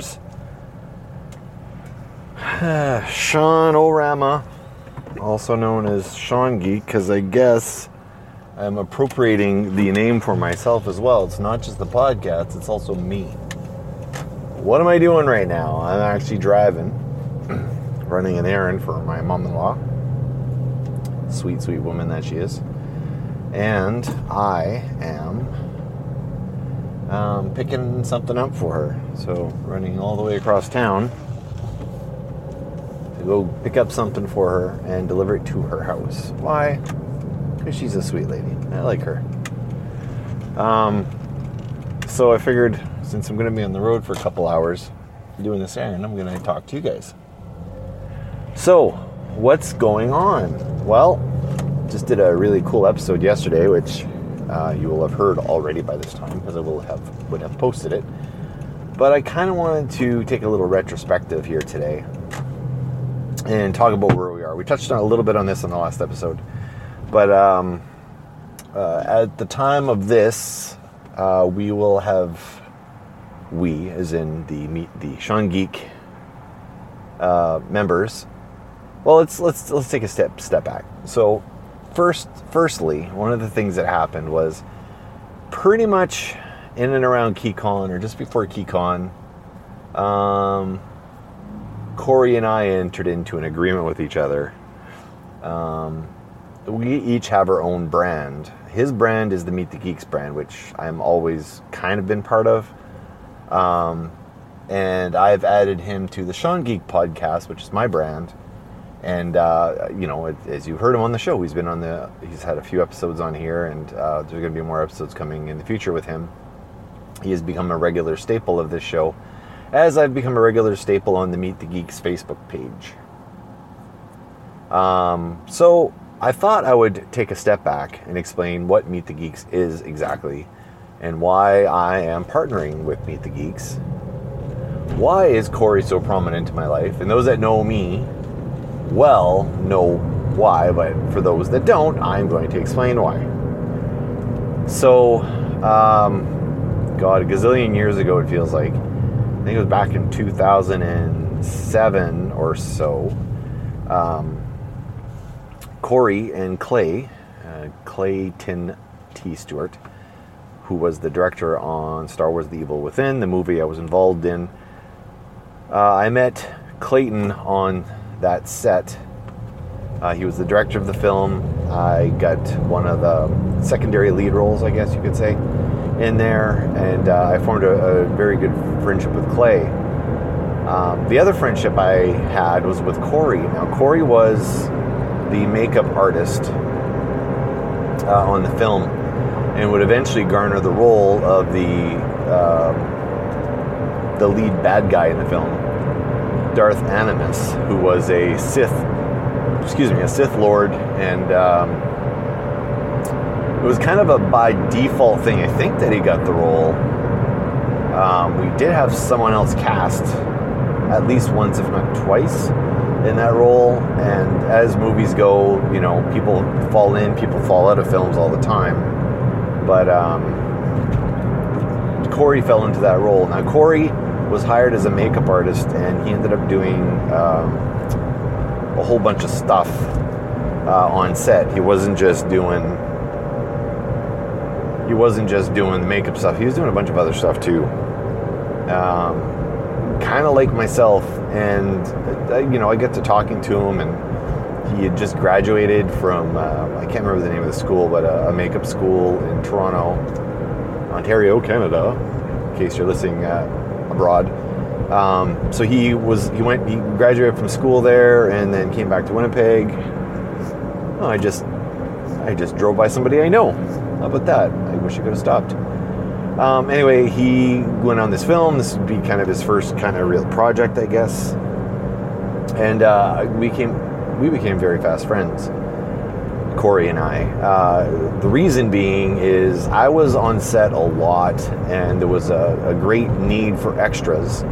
true. Sean Orama, also known as Sean Geek, because I guess I'm appropriating the name for myself as well. It's not just the podcast, it's also me. What am I doing right now? I'm actually driving, running an errand for my mom in law. Sweet, sweet woman that she is. And I am um, picking something up for her. So, running all the way across town to go pick up something for her and deliver it to her house. Why? Because she's a sweet lady. I like her. Um, so, I figured since I'm going to be on the road for a couple hours doing this errand, I'm going to talk to you guys. So, what's going on? Well, just did a really cool episode yesterday, which uh, you will have heard already by this time because I will have would have posted it. But I kind of wanted to take a little retrospective here today and talk about where we are. We touched on a little bit on this in the last episode, but um, uh, at the time of this, uh, we will have we, as in the meet the Sean Geek uh, members. Well, let's let's let's take a step step back. So first, firstly, one of the things that happened was pretty much in and around KeyCon or just before KeyCon, um, Corey and I entered into an agreement with each other. Um, we each have our own brand. His brand is the Meet the Geeks brand, which I'm always kind of been part of. Um, and I've added him to the Sean Geek podcast, which is my brand and uh, you know, as you've heard him on the show, he's been on the. He's had a few episodes on here, and uh, there's going to be more episodes coming in the future with him. He has become a regular staple of this show, as I've become a regular staple on the Meet the Geeks Facebook page. Um, so I thought I would take a step back and explain what Meet the Geeks is exactly, and why I am partnering with Meet the Geeks. Why is Corey so prominent in my life? And those that know me well know why, but for those that don't, I'm going to explain why. So, um, God, a gazillion years ago, it feels like. I think it was back in 2007 or so. Um, Corey and Clay, uh, Clayton T. Stewart, who was the director on Star Wars The Evil Within, the movie I was involved in. Uh, I met Clayton on that set. Uh, he was the director of the film. I got one of the secondary lead roles, I guess you could say, in there, and uh, I formed a, a, very good friendship with Clay. Um, the other friendship I had was with Corey. Now, Corey was the makeup artist uh, on the film and would eventually garner the role of the uh, the lead bad guy in the film Darth Animus, who was a Sith, excuse me, a Sith Lord, and um, it was kind of a by default thing. I think that he got the role. Um, we did have someone else cast at least once, if not twice, in that role. And as movies go, you know, people fall in, people fall out of films all the time. But um, Corey fell into that role. Now, Corey was hired as a makeup artist, and he ended up doing um, a whole bunch of stuff uh, on set. He wasn't just doing he wasn't just doing the makeup stuff. He was doing a bunch of other stuff too. Um, kind of like myself, and uh, you know, I get to talking to him, and he had just graduated from uh, I can't remember the name of the school, but a, a makeup school in Toronto, Ontario, Canada. In case you're listening uh, abroad. Um, so he was he went he graduated from school there and then came back to Winnipeg. Oh, I just I just drove by somebody I know. How about that? I wish I could have stopped. Um, anyway, he went on this film. This would be kind of his first kind of real project, I guess. And uh, we came we became very fast friends. Corey and I. Uh, the reason being is I was on set a lot and there was a, a, great need for extras.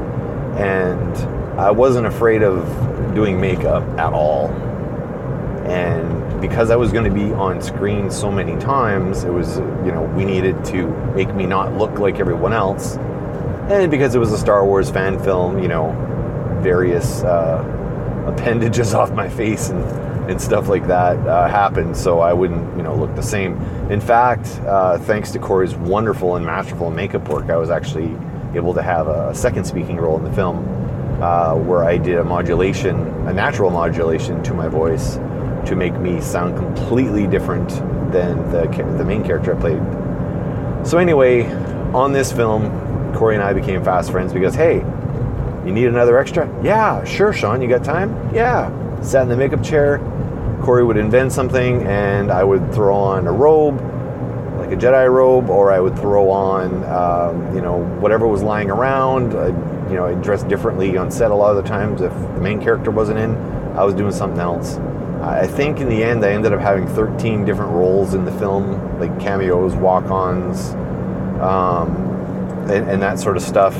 And I wasn't afraid of doing makeup at all. And because I was going to be on screen so many times, it was, you know, we needed to make me not look like everyone else. And because it was a Star Wars fan film, you know, various uh, appendages off my face and, and stuff like that uh, happened, so I wouldn't, you know, look the same. In fact, uh, thanks to Corey's wonderful and masterful makeup work, I was actually able to have a second speaking role in the film uh, where I did a modulation, a natural modulation to my voice to make me sound completely different than the, the main character I played. So, anyway, on this film, Corey and I became fast friends because, hey, you need another extra? Yeah, sure, Sean, you got time? Yeah. Sat in the makeup chair. Corey would invent something, and I would throw on a robe, like a Jedi robe, or I would throw on, um, you know, whatever was lying around. I, you know, I dressed differently on set a lot of the times. If the main character wasn't in, I was doing something else. I think in the end, I ended up having 13 different roles in the film, like cameos, walk ons, um, and, and, that sort of stuff.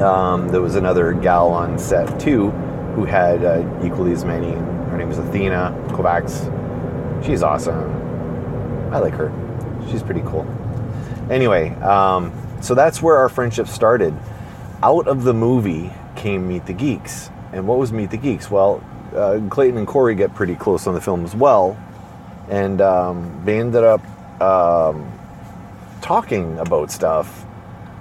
Um, there was another gal on set too who had uh, equally as many. Her name was Athena Kovacs. She's awesome. I like her. She's pretty cool. Anyway, um, so that's where our friendship started. Out of the movie came Meet the Geeks. And what was Meet the Geeks? Well, uh, Clayton and Corey get pretty close on the film as well, and um, they ended up um, talking about stuff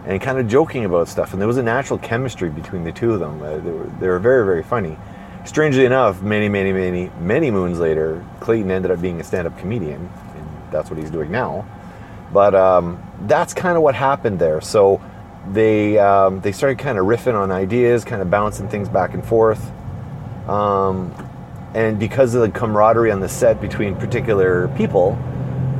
and kind of joking about stuff, and there was a natural chemistry between the two of them. Uh, they, were, they were very, very funny. Strangely enough, many, many, many, many moons later, Clayton ended up being a stand-up comedian, and that's what he's doing now. But um, that's kind of what happened there. So they um, they started kind of riffing on ideas, kind of bouncing things back and forth. Um, and because of the camaraderie on the set between particular people,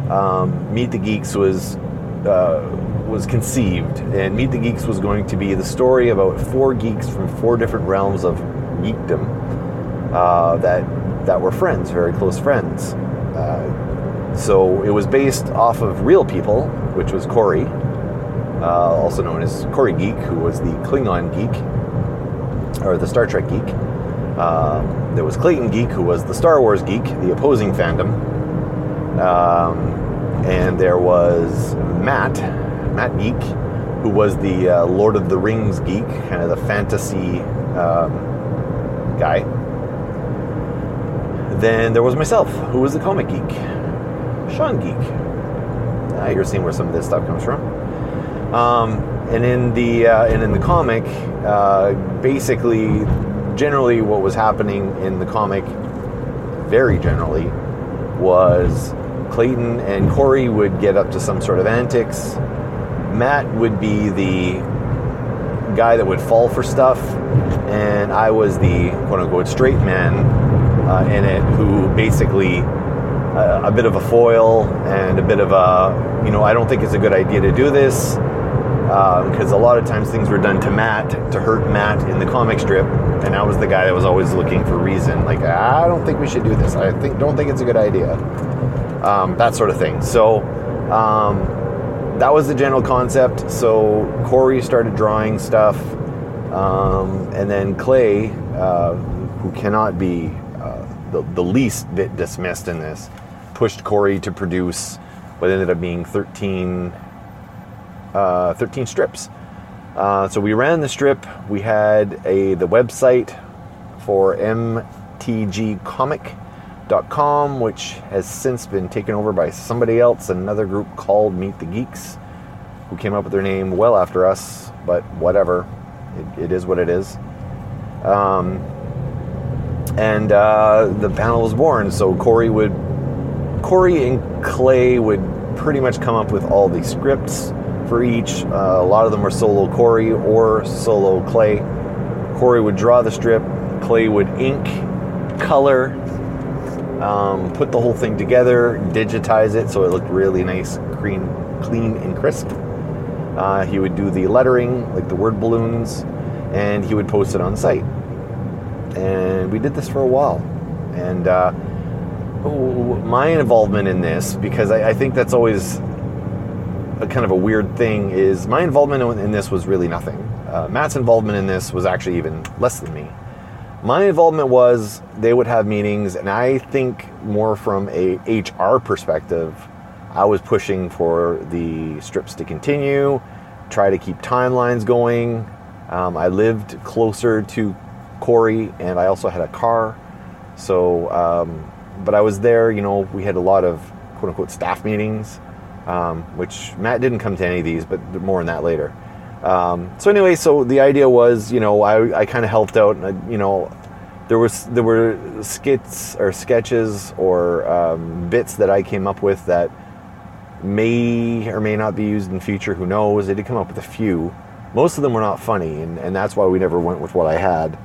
um, Meet the Geeks was uh, was conceived, and Meet the Geeks was going to be the story about four geeks from four different realms of geekdom uh, that that were friends, very close friends. Uh, so it was based off of real people, which was Corey, uh, also known as Corey Geek, who was the Klingon geek or the Star Trek geek. Um, there was Clayton Geek, who was the Star Wars geek, the opposing fandom. Um, and there was Matt, Matt Geek, who was the uh, Lord of the Rings geek, kind of the fantasy um, guy. Then there was myself, who was the comic geek, Sean Geek. Now you're seeing where some of this stuff comes from. Um, and in the uh, and in the comic, uh, basically generally what was happening in the comic, very generally, was Clayton and Corey would get up to some sort of antics. Matt would be the guy that would fall for stuff, and I was the quote unquote straight man uh, in it who basically uh, a bit of a foil and a bit of a, you know, I don't think it's a good idea to do this because um, a lot of times things were done to Matt to hurt Matt in the comic strip, and I was the guy that was always looking for reason. Like I don't think we should do this. I think don't think it's a good idea. Um, that sort of thing. So um, that was the general concept. So Corey started drawing stuff, um, and then Clay, uh, who cannot be uh, the, the least bit dismissed in this, pushed Corey to produce what ended up being 13 uh, 13 strips. Uh, so we ran the strip. We had a the website for mtgcomic.com, which has since been taken over by somebody else, another group called Meet the Geeks, who came up with their name well after us. But whatever, it, it is what it is. Um, and uh, the panel was born. So Corey would, Corey and Clay would pretty much come up with all the scripts for each. Uh, a lot of them were solo Corey or solo Clay. Corey would draw the strip, Clay would ink, color, um, put the whole thing together, digitize it so it looked really nice, clean, clean and crisp. Uh, he would do the lettering, like the word balloons, and he would post it on site. And we did this for a while. And uh, my involvement in this, because I, I think that's always a kind of a weird thing is my involvement in this was really nothing. Uh, Matt's involvement in this was actually even less than me. My involvement was they would have meetings, and I think more from a HR perspective, I was pushing for the strips to continue, try to keep timelines going. Um, I lived closer to Corey, and I also had a car. So, um, but I was there. You know, we had a lot of quote unquote staff meetings, um, which Matt didn't come to any of these, but more on that later. Um, so anyway, so the idea was, you know, I, I kind of helped out. And I, you know, there was there were skits or sketches or um, bits that I came up with that may or may not be used in future. Who knows? They did come up with a few. Most of them were not funny, and, and that's why we never went with what I had.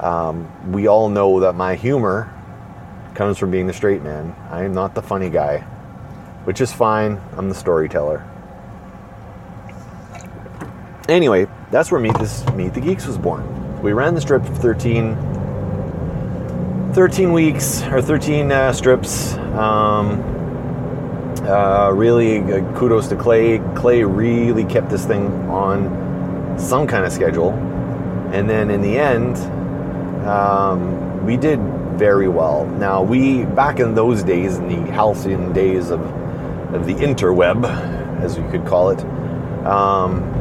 Um, we all know that my humor comes from being the straight man. I am not the funny guy, which is fine. I'm the storyteller. Anyway, that's where Meet This Meet the Geeks was born. We ran the strip for 13, 13 weeks or 13 uh, strips. Um, uh, really, uh, kudos to Clay. Clay really kept this thing on some kind of schedule, and then in the end, um, we did very well. Now, we back in those days, in the halcyon days of, of the interweb, as you could call it. Um,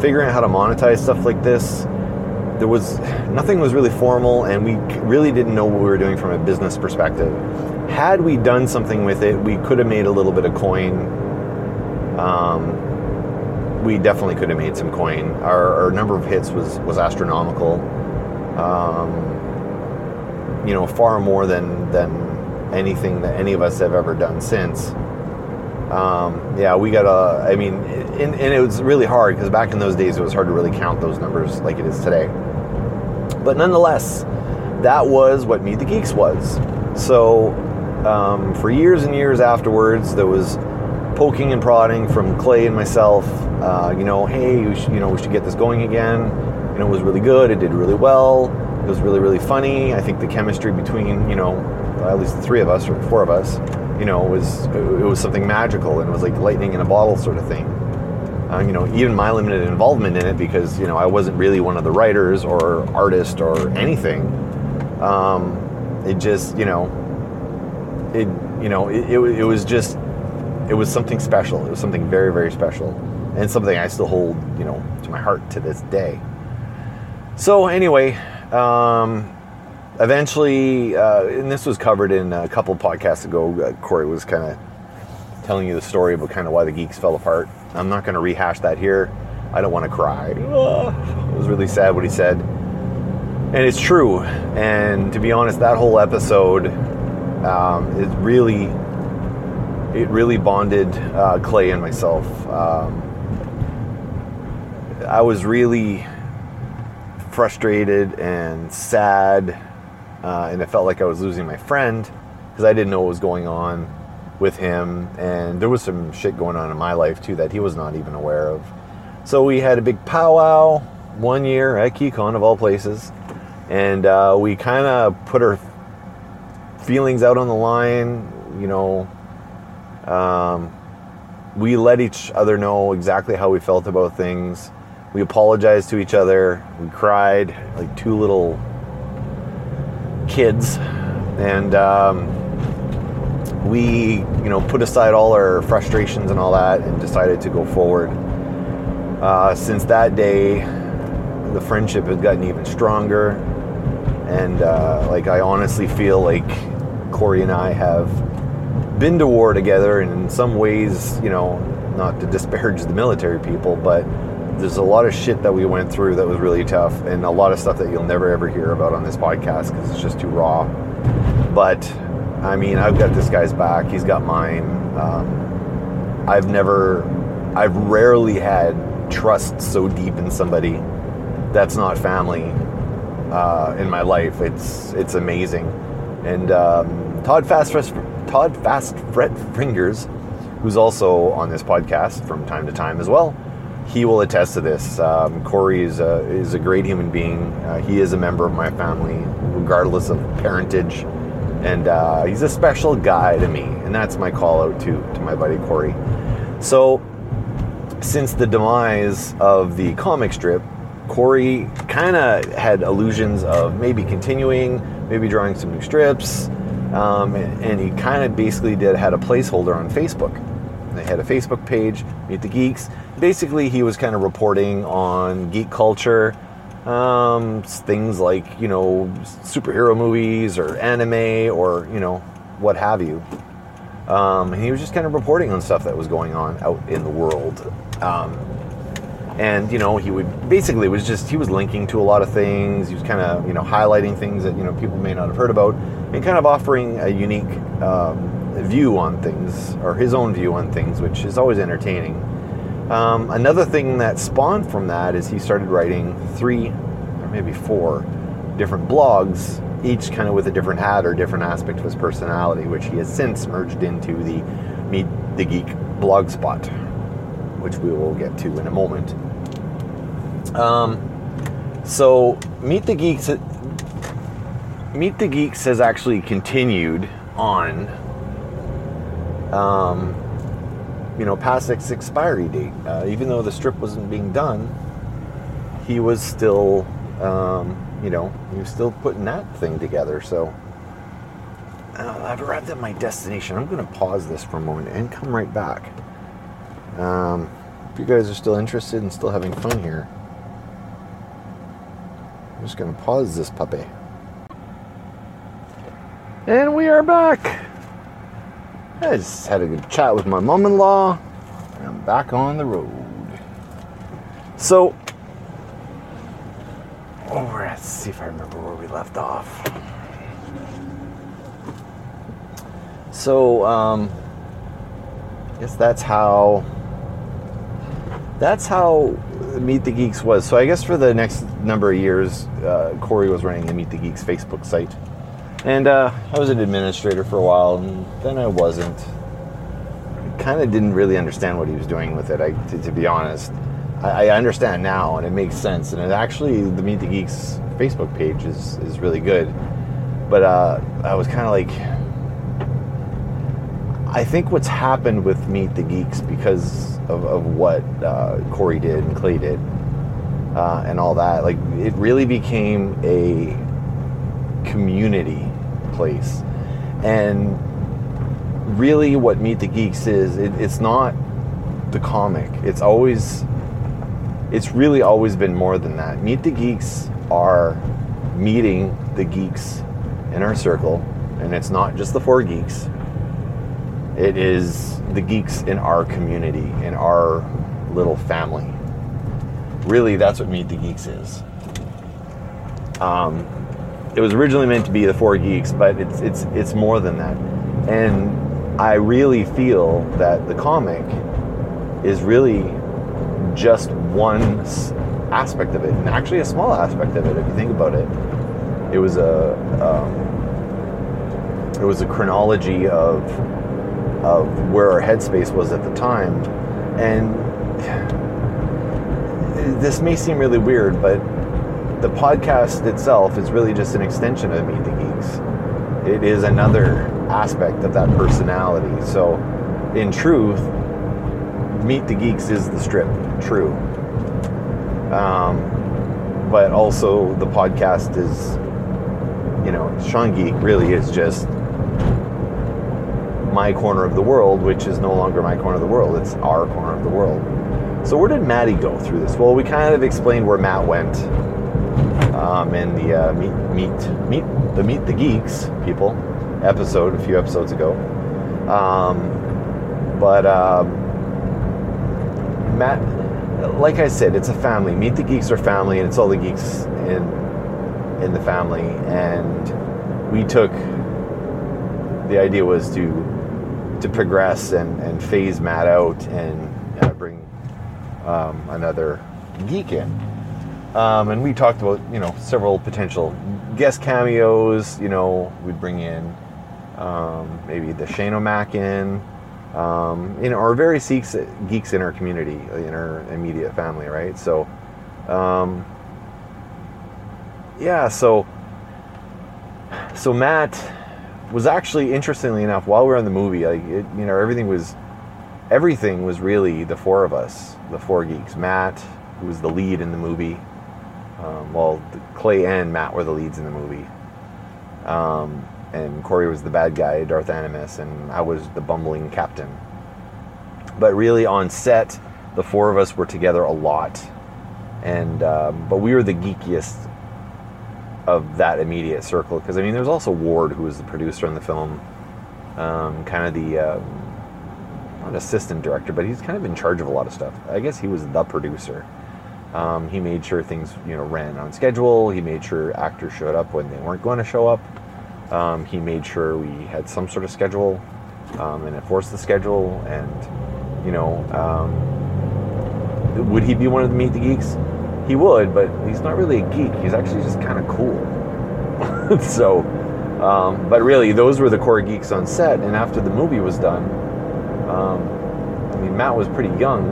figuring out how to monetize stuff like this, there was nothing was really formal, and we really didn't know what we were doing from a business perspective. Had we done something with it, we could have made a little bit of coin. Um, we definitely could have made some coin. Our, our number of hits was was astronomical. Um, you know, far more than than anything that any of us have ever done since. Um, yeah, we got a. I mean, and, and it was really hard because back in those days it was hard to really count those numbers like it is today. But nonetheless, that was what Meet the Geeks was. So um, for years and years afterwards, there was poking and prodding from Clay and myself. Uh, you know, hey, should, you know, we should get this going again. Know, it was really good. It did really well. It was really, really funny. I think the chemistry between, you know, at least the three of us or four of us, you know, was it was something magical and it was like lightning in a bottle sort of thing. Uh, you know, even my limited involvement in it because you know I wasn't really one of the writers or artist or anything. Um, it just you know, it you know it, it, it was just it was something special. It was something very very special and something I still hold you know to my heart to this day. So anyway, um, eventually, uh, and this was covered in a couple podcasts ago. Uh, Corey was kind of telling you the story about kind of why the geeks fell apart. I'm not going to rehash that here. I don't want to cry. It was really sad what he said. And it's true. And to be honest, that whole episode um, is really, it really bonded uh, Clay and myself. Um, I was really frustrated and sad, uh, and it felt like I was losing my friend because I didn't know what was going on with him, and there was some shit going on in my life too that he was not even aware of. So we had a big powwow one year at KeyCon of all places, and uh, we kind of put our feelings out on the line. You know, um, we let each other know exactly how we felt about things. We apologized to each other. We cried like two little kids, and. Um, we, you know, put aside all our frustrations and all that and decided to go forward. Uh, since that day, the friendship has gotten even stronger. And uh, like, I honestly feel like Corey and I have been to war together, and in some ways, you know, not to disparage the military people, but there's a lot of shit that we went through that was really tough, and a lot of stuff that you'll never ever hear about on this podcast because it's just too raw. But I mean, I've got this guy's back. He's got mine. Um, I've never, I've rarely had trust so deep in somebody that's not family uh, in my life. It's it's amazing. And um, Todd Fast Todd Fast Fret Fingers, who's also on this podcast from time to time as well, he will attest to this. Um, Corey is a, is a great human being. Uh, he is a member of my family, regardless of parentage and uh, he's a special guy to me, and that's my call out to to my buddy Corey. So, since the demise of the comic strip, Corey kind of had illusions of maybe continuing, maybe drawing some new strips, um, and, and he kind of basically did had a placeholder on Facebook. They had a Facebook page, Meet the Geeks. Basically, he was kind of reporting on geek culture, um, things like you know superhero movies or anime or you know what have you. Um, and he was just kind of reporting on stuff that was going on out in the world. Um, and you know he would basically was just he was linking to a lot of things he was kind of you know highlighting things that you know people may not have heard about and kind of offering a unique um, view on things or his own view on things which is always entertaining um, another thing that spawned from that is he started writing three or maybe four different blogs each kind of with a different hat or different aspect of his personality which he has since merged into the meet the geek blog spot which we will get to in a moment. Um, so Meet the Geeks, Meet the Geeks has actually continued on. Um, you know, past its expiry date. Uh, even though the strip wasn't being done, he was still, um, you know, he was still putting that thing together. So uh, I've arrived at my destination. I'm going to pause this for a moment and come right back. Um, if you guys are still interested and still having fun here, I'm just going to pause this puppy. And we are back. I just had a good chat with my mom in law, and I'm back on the road. So, oh, let's see if I remember where we left off. So, um, I guess that's how that's how Meet the Geeks was. So I guess for the next number of years, uh, Corey was running the Meet the Geeks Facebook site, and uh, I was an administrator for a while, and then I wasn't. I Kind of didn't really understand what he was doing with it. I, to, to be honest, I, I, understand now, and it makes sense. And it actually, the Meet the Geeks Facebook page is is really good, but uh, I was kind of like I think what's happened with Meet the Geeks because of, of what uh, Corey did and Clay did uh, and all that, like it really became a community place. And really, what Meet the Geeks is, it, it's not the comic. It's always, it's really always been more than that. Meet the Geeks are meeting the geeks in our circle, and it's not just the four geeks it is the geeks in our community, in our little family. Really, that's what Meet the Geeks is. Um, it was originally meant to be the four geeks, but it's it's it's more than that. And I really feel that the comic is really just one aspect of it, and actually a small aspect of it if you think about it. It was a um, it was a chronology of of where our headspace was at the time. And this may seem really weird, but the podcast itself is really just an extension of Meet the Geeks. It is another aspect of that personality. So, in truth, Meet the Geeks is the strip, true. Um, but also, the podcast is, you know, Sean Geek really is just my corner of the world, which is no longer my corner of the world. It's our corner of the world. So where did Maddie go through this? Well, we kind of explained where Matt went um, in the uh, meet meet meet the meet the geeks people episode a few episodes ago. Um, but um, Matt, like I said, it's a family. Meet the geeks are family, and it's all the geeks in in the family. And we took the idea was to to progress and, and phase Matt out and uh, bring um, another geek in. Um, and we talked about you know several potential guest cameos. You know, we'd bring in um, maybe the Shane O'Mac in, um, in or various geeks, geeks in our community, in our immediate family, right? So, um, yeah, so so Matt was actually interestingly enough while we were in the movie like it, you know everything was everything was really the four of us the four geeks matt who was the lead in the movie Um, well, Clay and Matt were the leads in the movie. Um, and Corey was the bad guy, Darth Animus, and I was the bumbling captain. But really, on set, the four of us were together a lot, and um, but we were the geekiest of that immediate circle because I mean, there's also Ward, who was the producer on the film, um, kind of the um, not assistant director, but he's kind of in charge of a lot of stuff. I guess he was the producer. Um, he made sure things you know ran on schedule. He made sure actors showed up when they weren't going to show up. Um, he made sure we had some sort of schedule um, and enforced the schedule. And, you know, um, would he be one of the Meet the Geeks? He would, but he's not really a geek. He's actually just kind of cool. so, um, but really, those were the core geeks on set. And after the movie was done, um, I mean, Matt was pretty young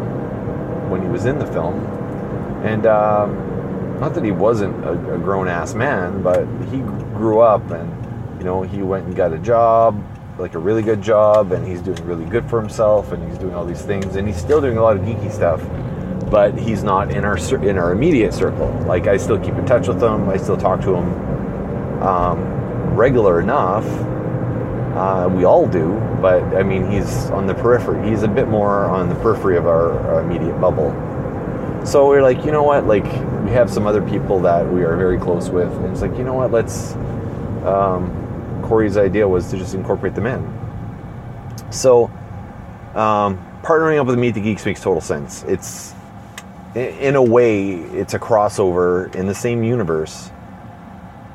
when he was in the film. And, um, not that he wasn't a, a grown ass man, but he grew up and you know, he went and got a job, like a really good job, and he's doing really good for himself, and he's doing all these things, and he's still doing a lot of geeky stuff. But he's not in our in our immediate circle. Like I still keep in touch with him. I still talk to him um, regular enough. Uh, we all do, but I mean, he's on the periphery. He's a bit more on the periphery of our, our immediate bubble. So we're like, you know what? Like we have some other people that we are very close with, and it's like, you know what? Let's um, Corey's idea was to just incorporate them in. So, um, partnering up with Meet the Geeks makes total sense. It's, in a way, it's a crossover in the same universe,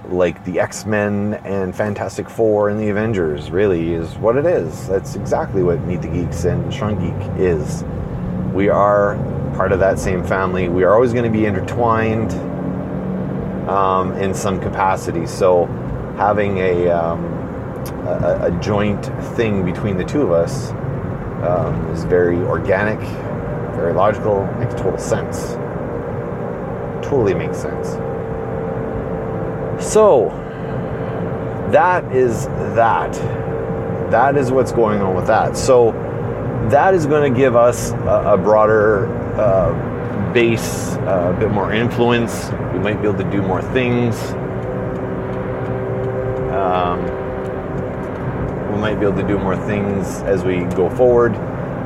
like the X Men and Fantastic Four and the Avengers. Really, is what it is. That's exactly what Meet the Geeks and Sean Geek is. We are part of that same family. We are always going to be intertwined um, in some capacity. So having a, um, a, a, joint thing between the two of us um, is very organic, very logical, makes total sense. Totally makes sense. So, that is that. That is what's going on with that. So, that is going to give us a, a broader uh, base, uh, a bit more influence. We might be able to do more things. Um, we might be able to do more things as we go forward.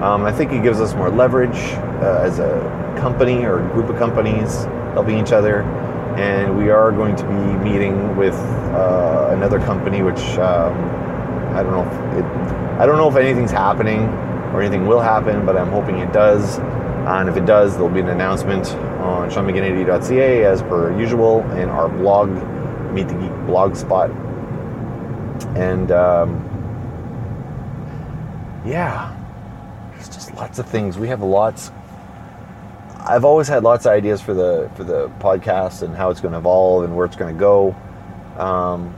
Um, I think it gives us more leverage uh, as a company or a group of companies helping each other. And we are going to be meeting with uh, another company, which um, I don't know. If it, I don't know if anything's happening or anything will happen, but I'm hoping it does. And if it does, there'll be an announcement on SeanMcGinnity.ca as per usual in our blog, Meet the Geek blog spot and um, yeah, there's just lots of things. We have lots. I've always had lots of ideas for the for the podcast and how it's going to evolve and where it's going to go, um,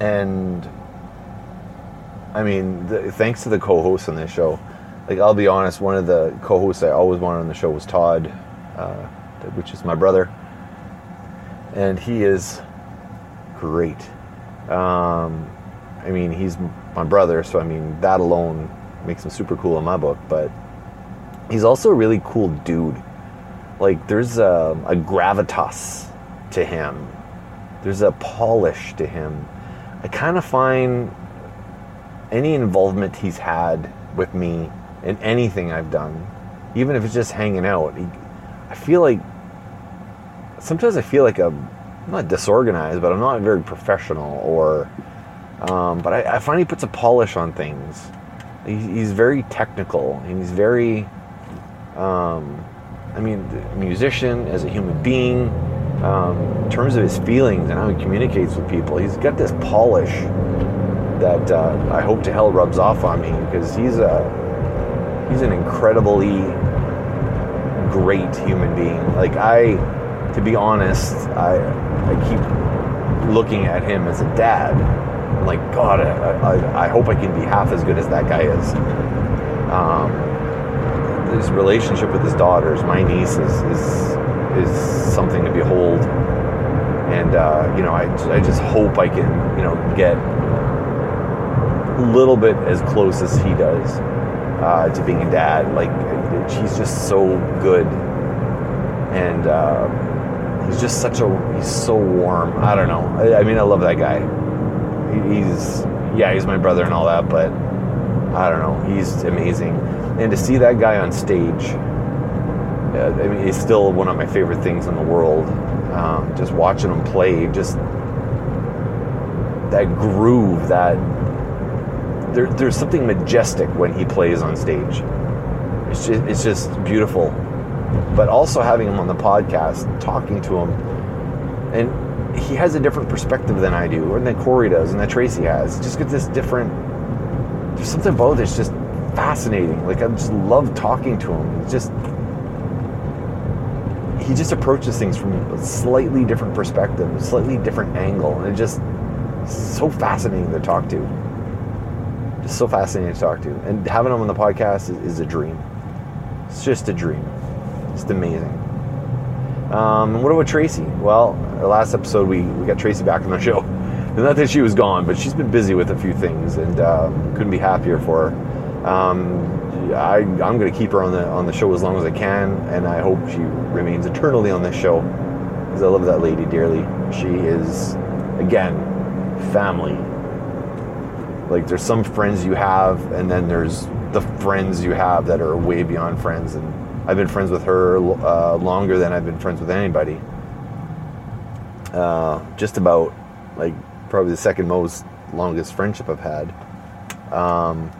and I mean, the, thanks to the co-hosts on this show. Like I'll be honest, one of the co-hosts I always wanted on the show was Todd, uh, which is my brother, and he is great um, I mean, he's my brother, so I mean, that alone makes him super cool in my book, but he's also a really cool dude. Like, there's a, a gravitas to him, there's a polish to him. I kind of find any involvement he's had with me in anything I've done, even if it's just hanging out, he, I feel like sometimes I feel like I'm not disorganized, but I'm not very professional. Or, um, but I, I, find he puts a polish on things. He, he's very technical, and he's very, um, I mean, musician as a human being. Um, in terms of his feelings and how he communicates with people, he's got this polish that uh, I hope to hell rubs off on me because he's a he's an incredibly great human being. Like I to be honest, I I keep looking at him as a dad. I'm like, God, I, I, I hope I can be half as good as that guy is. Um, his relationship with his daughters, my niece, is is, is something to behold. And uh, you know, I, I just hope I can you know get little bit as close as he does uh, to being a dad. Like she's just so good, and uh, he's just such a he's so warm. I don't know. I, I mean, I love that guy. He- He's yeah, he's my brother and all that, but I don't know. He's amazing, and to see that guy on stage, uh, I mean, he's still one of my favorite things in the world. Um, just watching him play, just that groove, that there, there's something majestic when he plays on stage. It's just, it's just beautiful. But also having him on the podcast, talking to him, and he has a different perspective than I do, and that Corey does, and that Tracy has. Just get this different. There's something about this just fascinating. Like I just love talking to him. It's just he just approaches things from a slightly different perspective, a slightly different angle, and it just so fascinating to talk to. So fascinating to talk to, and having him on the podcast is, is a dream. It's just a dream. It's amazing. Um, what about Tracy? Well, the last episode we, we got Tracy back on the show. And not that she was gone, but she's been busy with a few things, and um, couldn't be happier for her. Um, I, I'm going to keep her on the on the show as long as I can, and I hope she remains eternally on this show because I love that lady dearly. She is, again, family. Like there's some friends you have, and then there's the friends you have that are way beyond friends. And I've been friends with her uh, longer than I've been friends with anybody. Uh, just about like probably the second most longest friendship I've had. Um,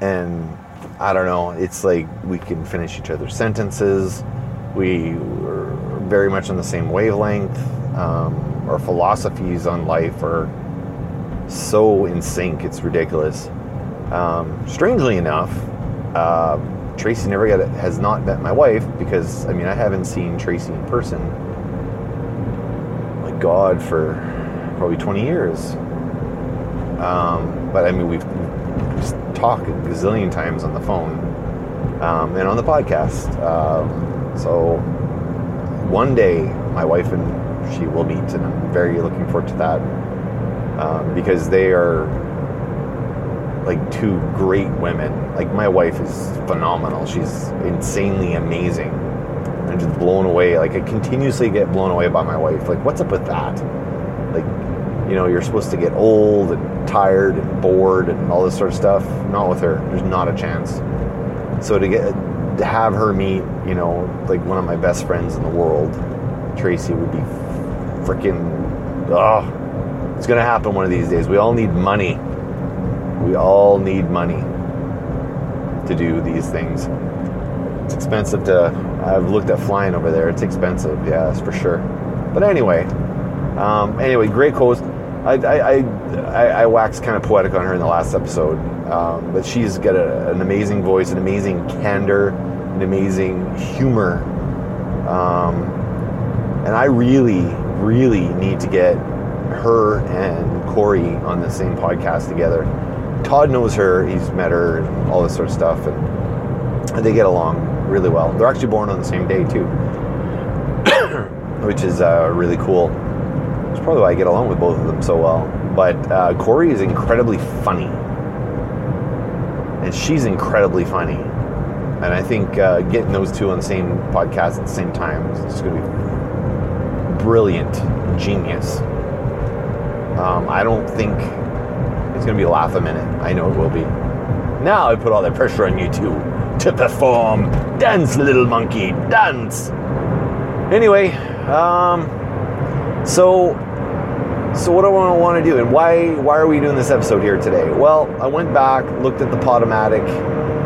and I don't know, it's like we can finish each other's sentences. We are very much on the same wavelength. Um, our philosophies on life are so in sync, it's ridiculous. Um, strangely enough, uh, Tracy never got has not met my wife because I mean I haven't seen Tracy in person. My God, for probably 20 years. Um, but I mean we've, we've talked a gazillion times on the phone um, and on the podcast. Um, so one day my wife and she will meet, and I'm very looking forward to that um, because they are like two great women. Like my wife is phenomenal. She's insanely amazing. I'm just blown away. Like I continuously get blown away by my wife. Like what's up with that? Like you know, you're supposed to get old and tired and bored and all this sort of stuff. Not with her. There's not a chance. So to get to have her meet, you know, like one of my best friends in the world, Tracy would be freaking oh, it's gonna happen one of these days. We all need money. We all need money to do these things. It's expensive to. I've looked at flying over there. It's expensive, yeah, that's for sure. But anyway, um, anyway, great quotes. I, I, I, I waxed kind of poetic on her in the last episode, um, but she's got a, an amazing voice, an amazing candor, an amazing humor. Um, and I really, really need to get her and Corey on the same podcast together. Todd knows her, he's met her, and all this sort of stuff, and they get along really well. They're actually born on the same day, too, which is uh, really cool. It's probably why I get along with both of them so well. But uh, Corey is incredibly funny, and she's incredibly funny. And I think uh, getting those two on the same podcast at the same time is just going to be brilliant, genius. Um, I don't think it's going to be a laugh a minute. I know it will be. Now I put all that pressure on you two to perform. Dance, little monkey, dance. Anyway, um, so so what do I want to do, and why why are we doing this episode here today? Well, I went back, looked at the Podomatic,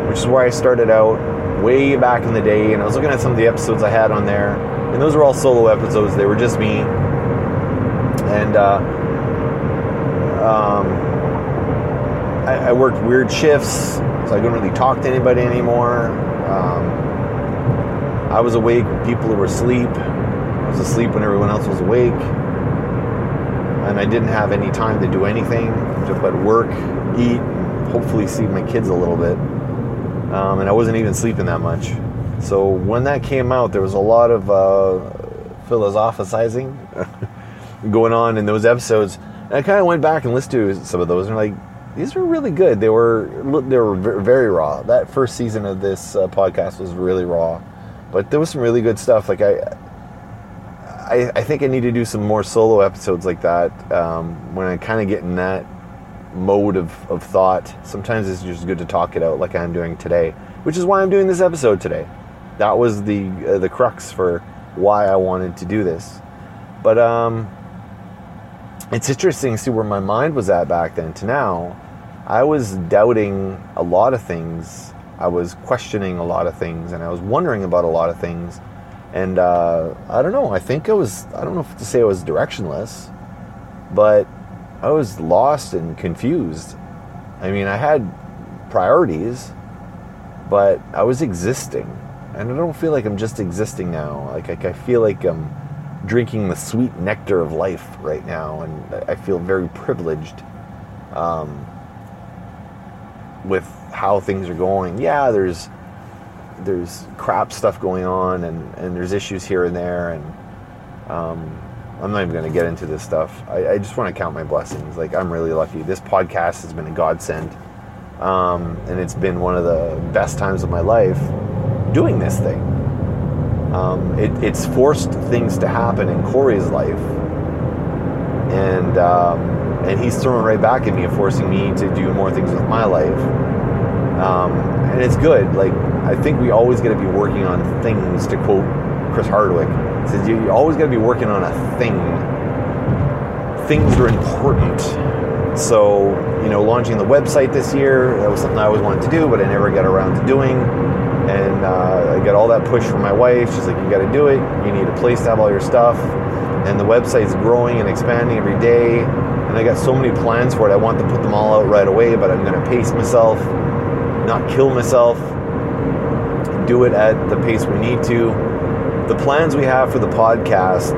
which is where I started out way back in the day, and I was looking at some of the episodes I had on there, and those were all solo episodes. They were just me, and uh, um, I, I worked weird shifts, so I couldn't really talk to anybody anymore. Um, I was awake when people were asleep. I was asleep when everyone else was awake. And I didn't have any time to do anything, just but work, eat, hopefully see my kids a little bit. Um, and I wasn't even sleeping that much. So when that came out, there was a lot of uh, philosophizing going on in those episodes. And I kind of went back and listened to some of those, and like, these were really good. They were they were very raw. That first season of this uh, podcast was really raw, but there was some really good stuff. Like I, I, I think I need to do some more solo episodes like that um, when I kind of get in that mode of, of thought. Sometimes it's just good to talk it out like I'm doing today, which is why I'm doing this episode today. That was the uh, the crux for why I wanted to do this. But um, it's interesting to see where my mind was at back then to now. I was doubting a lot of things. I was questioning a lot of things, and I was wondering about a lot of things. And uh, I don't know. I think I was. I don't know if to say I was directionless, but I was lost and confused. I mean, I had priorities, but I was existing, and I don't feel like I'm just existing now. Like, like I feel like I'm drinking the sweet nectar of life right now, and I feel very privileged um, with how things are going. Yeah, there's there's crap stuff going on, and, and there's issues here and there, and um, I'm not even going to get into this stuff. I, I just want to count my blessings. Like I'm really lucky. This podcast has been a godsend, um, and it's been one of the best times of my life doing this thing. Um, it, it's forced things to happen in Corey's life, and um, and he's throwing right back at me and forcing me to do more things with my life. Um, and it's good. Like I think we always got to be working on things. To quote Chris Hardwick, says you always got to be working on a thing. Things are important. So you know, launching the website this year that was something I always wanted to do, but I never got around to doing and uh, I got all that push from my wife. She's like, "You got to do it. You need a place to have all your stuff." And the website's growing and expanding every day. And I got so many plans for it. I want to put them all out right away, but I'm going to pace myself, not kill myself, do it at the pace we need to. The plans we have for the podcast,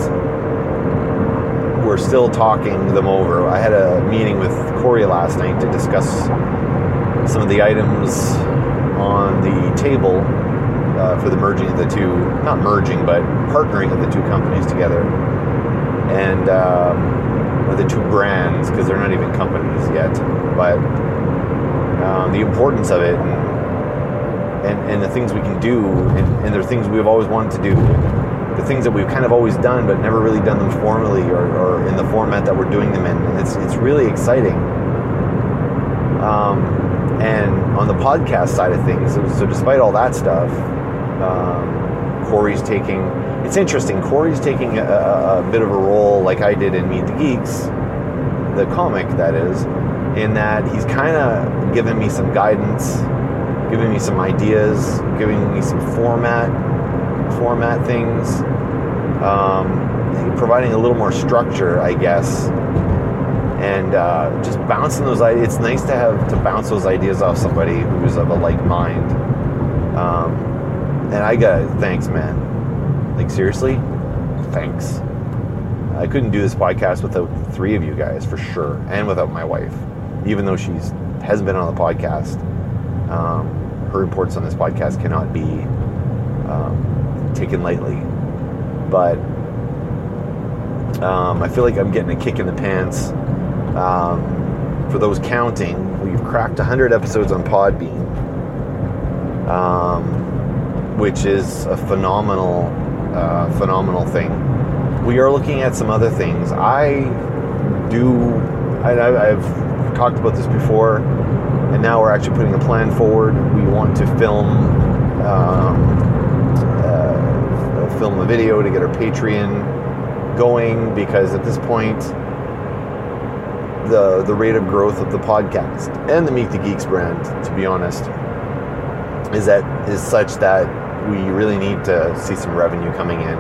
we're still talking them over. I had a meeting with Corey last night to discuss some of the items on the table uh, for the merging of the two, not merging, but partnering of the two companies together. And um, the two brands, because they're not even companies yet, but um, the importance of it and, and, and, the things we can do, and, and they're things we've always wanted to do. The things that we've kind of always done, but never really done them formally or, or in the format that we're doing them in. It's, it's really exciting. Um, and on the podcast side of things, so despite all that stuff, um, Corey's taking. It's interesting. Corey's taking a, a, bit of a role, like I did in Meet the Geeks, the comic that is, in that he's kind of giving me some guidance, giving me some ideas, giving me some format, format things, um, providing a little more structure, I guess, and uh, just bouncing those ideas. It's nice to have to bounce those ideas off somebody who's of a like mind. Um, and I got thanks, man. Like seriously, thanks. I couldn't do this podcast without three of you guys for sure, and without my wife, even though she's hasn't been on the podcast. Um, her reports on this podcast cannot be um, taken lightly, but um, I feel like I'm getting a kick in the pants um, for those counting, we've cracked 100 episodes on Podbean, um, which is a phenomenal, uh, phenomenal thing. We are looking at some other things. I do, I, I've talked about this before, and now we're actually putting a plan forward. We want to film, um, uh, film a video to get our Patreon going because at this point the the rate of growth of the podcast and the Meet the Geeks brand, to be honest, is that is such that we really need to see some revenue coming in.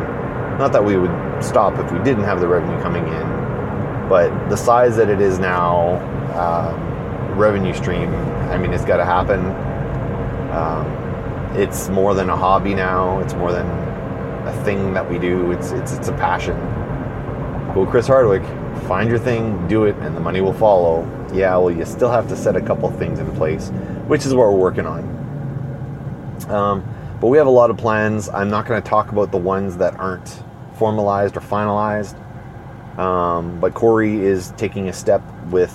Not that we would stop if we didn't have the revenue coming in, but the size that it is now, um, revenue stream. I mean, it's got to happen. Um, it's more than a hobby now. It's more than a thing that we do. It's it's it's a passion. Cool, Chris Hardwick find your thing, do it, and the money will follow. Yeah, well, you still have to set a couple things in place, which is what we're working on. Um, but we have a lot of plans. I'm not going to talk about the ones that aren't formalized or finalized. Um, but Corey is taking a step with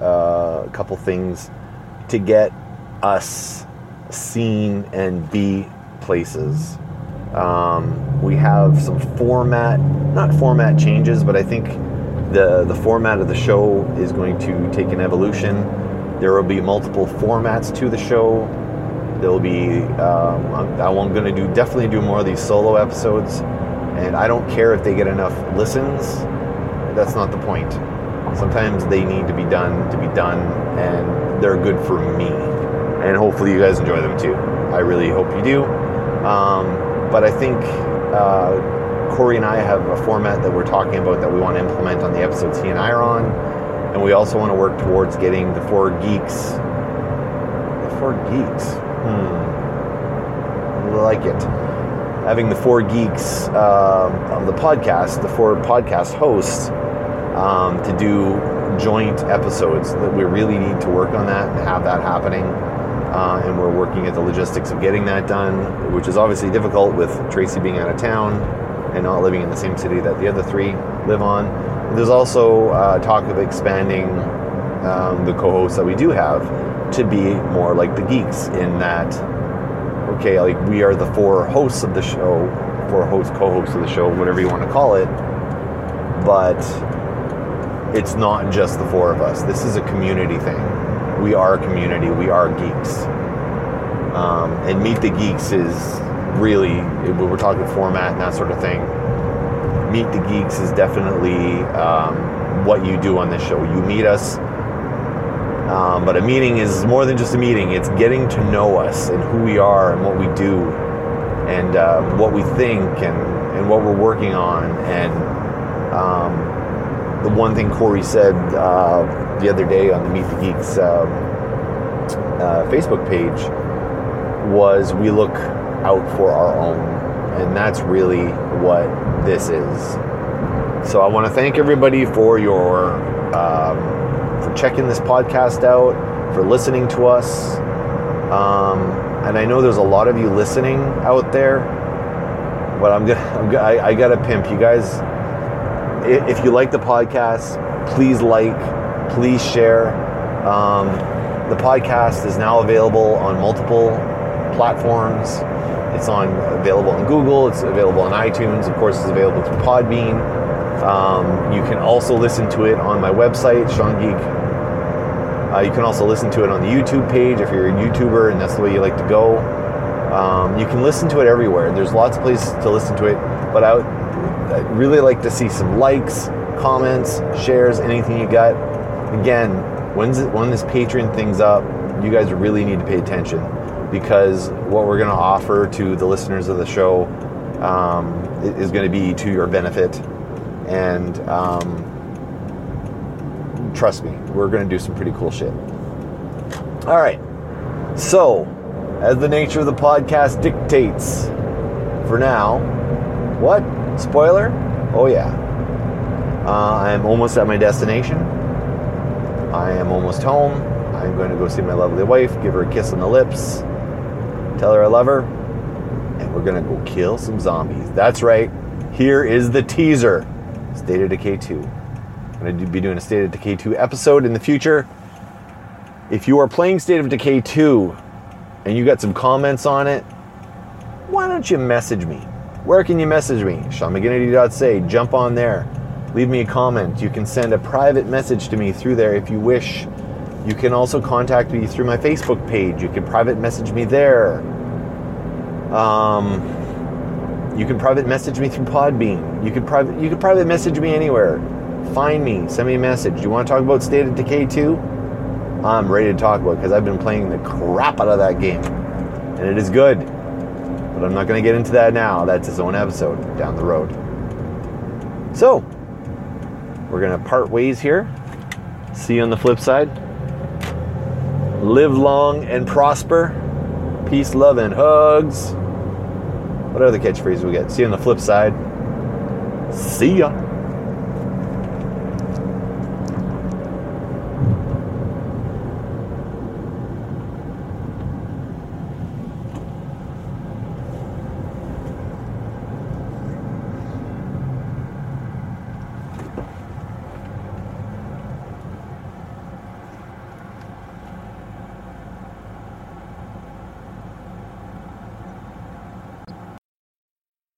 uh, a couple things to get us seen and be places. Um, we have some format, not format changes, but I think the the format of the show is going to take an evolution. There will be multiple formats to the show. There will be. Um, I'm, I'm going to do definitely do more of these solo episodes, and I don't care if they get enough listens. That's not the point. Sometimes they need to be done to be done, and they're good for me, and hopefully you guys enjoy them too. I really hope you do. Um, but I think uh, Corey and I have a format that we're talking about that we want to implement on the episodes he and I are on. And we also want to work towards getting the four geeks. The four geeks? Hmm. Like it. Having the four geeks uh, of the podcast, the four podcast hosts, um, to do joint episodes. That we really need to work on that and have that happening uh, and we're working at the logistics of getting that done, which is obviously difficult with Tracy being out of town and not living in the same city that the other three live on. There's also uh, talk of expanding um, the co-hosts that we do have to be more like the geeks in that, okay, like we are the four hosts of the show, four hosts, co-hosts of the show, whatever you want to call it, but it's not just the four of us. This is a community thing we are a community. We are geeks. Um, and Meet the Geeks is really, we're talking format and that sort of thing. Meet the Geeks is definitely um, what you do on this show. You meet us, um, but a meeting is more than just a meeting. It's getting to know us and who we are and what we do and uh, what we think and, and what we're working on. And um, the one thing Corey said uh, the other day on the Meet the Geeks um, uh, Facebook page was we look out for our own, and that's really what this is. So I want to thank everybody for your um, for checking this podcast out, for listening to us, um, and I know there's a lot of you listening out there. But I'm gonna, I'm gonna I, I gotta pimp you guys. If you like the podcast, please like, please share. Um, the podcast is now available on multiple platforms. It's on available on Google. It's available on iTunes. Of course, it's available through Podbean. Um, you can also listen to it on my website, Sean Geek. Uh, you can also listen to it on the YouTube page if you're a YouTuber and that's the way you like to go. Um, you can listen to it everywhere. There's lots of places to listen to it, but I would I'd really like to see some likes, comments, shares, anything you got again, when's it, when this Patreon thing's up, you guys really need to pay attention because what we're going to offer to the listeners of the show um, is going to be to your benefit. And um, trust me, we're going to do some pretty cool shit. All right. So, as the nature of the podcast dictates, for now, what? Spoiler? Oh, yeah. Uh, I'm almost at my destination. I am almost home. I'm going to go see my lovely wife, give her a kiss on the lips, tell her I love her, and we're to go kill some zombies. That's right. Here is the teaser State of Decay 2. I'm to be doing a State of Decay 2 episode in the future. If you are playing State of Decay 2 and you got some comments on it, why don't you message me? Where can you message me? SeanMcGinnity.ca. Jump on there leave me a comment. You can send a private message to me through there if you wish. You can also contact me through my Facebook page. You can private message me there. Um, you can private message me through Podbean. You can private you can private message me anywhere. Find me, send me a message. You want to talk about State of Decay 2? I'm ready to talk about because I've been playing the crap out of that game. And it is good. But I'm not going to get into that now. That's its own episode down the road. So, we're going to part ways here. See you on the flip side. Live long and prosper. Peace, love, and hugs. What other catchphrase we get? See you on the flip side. See ya.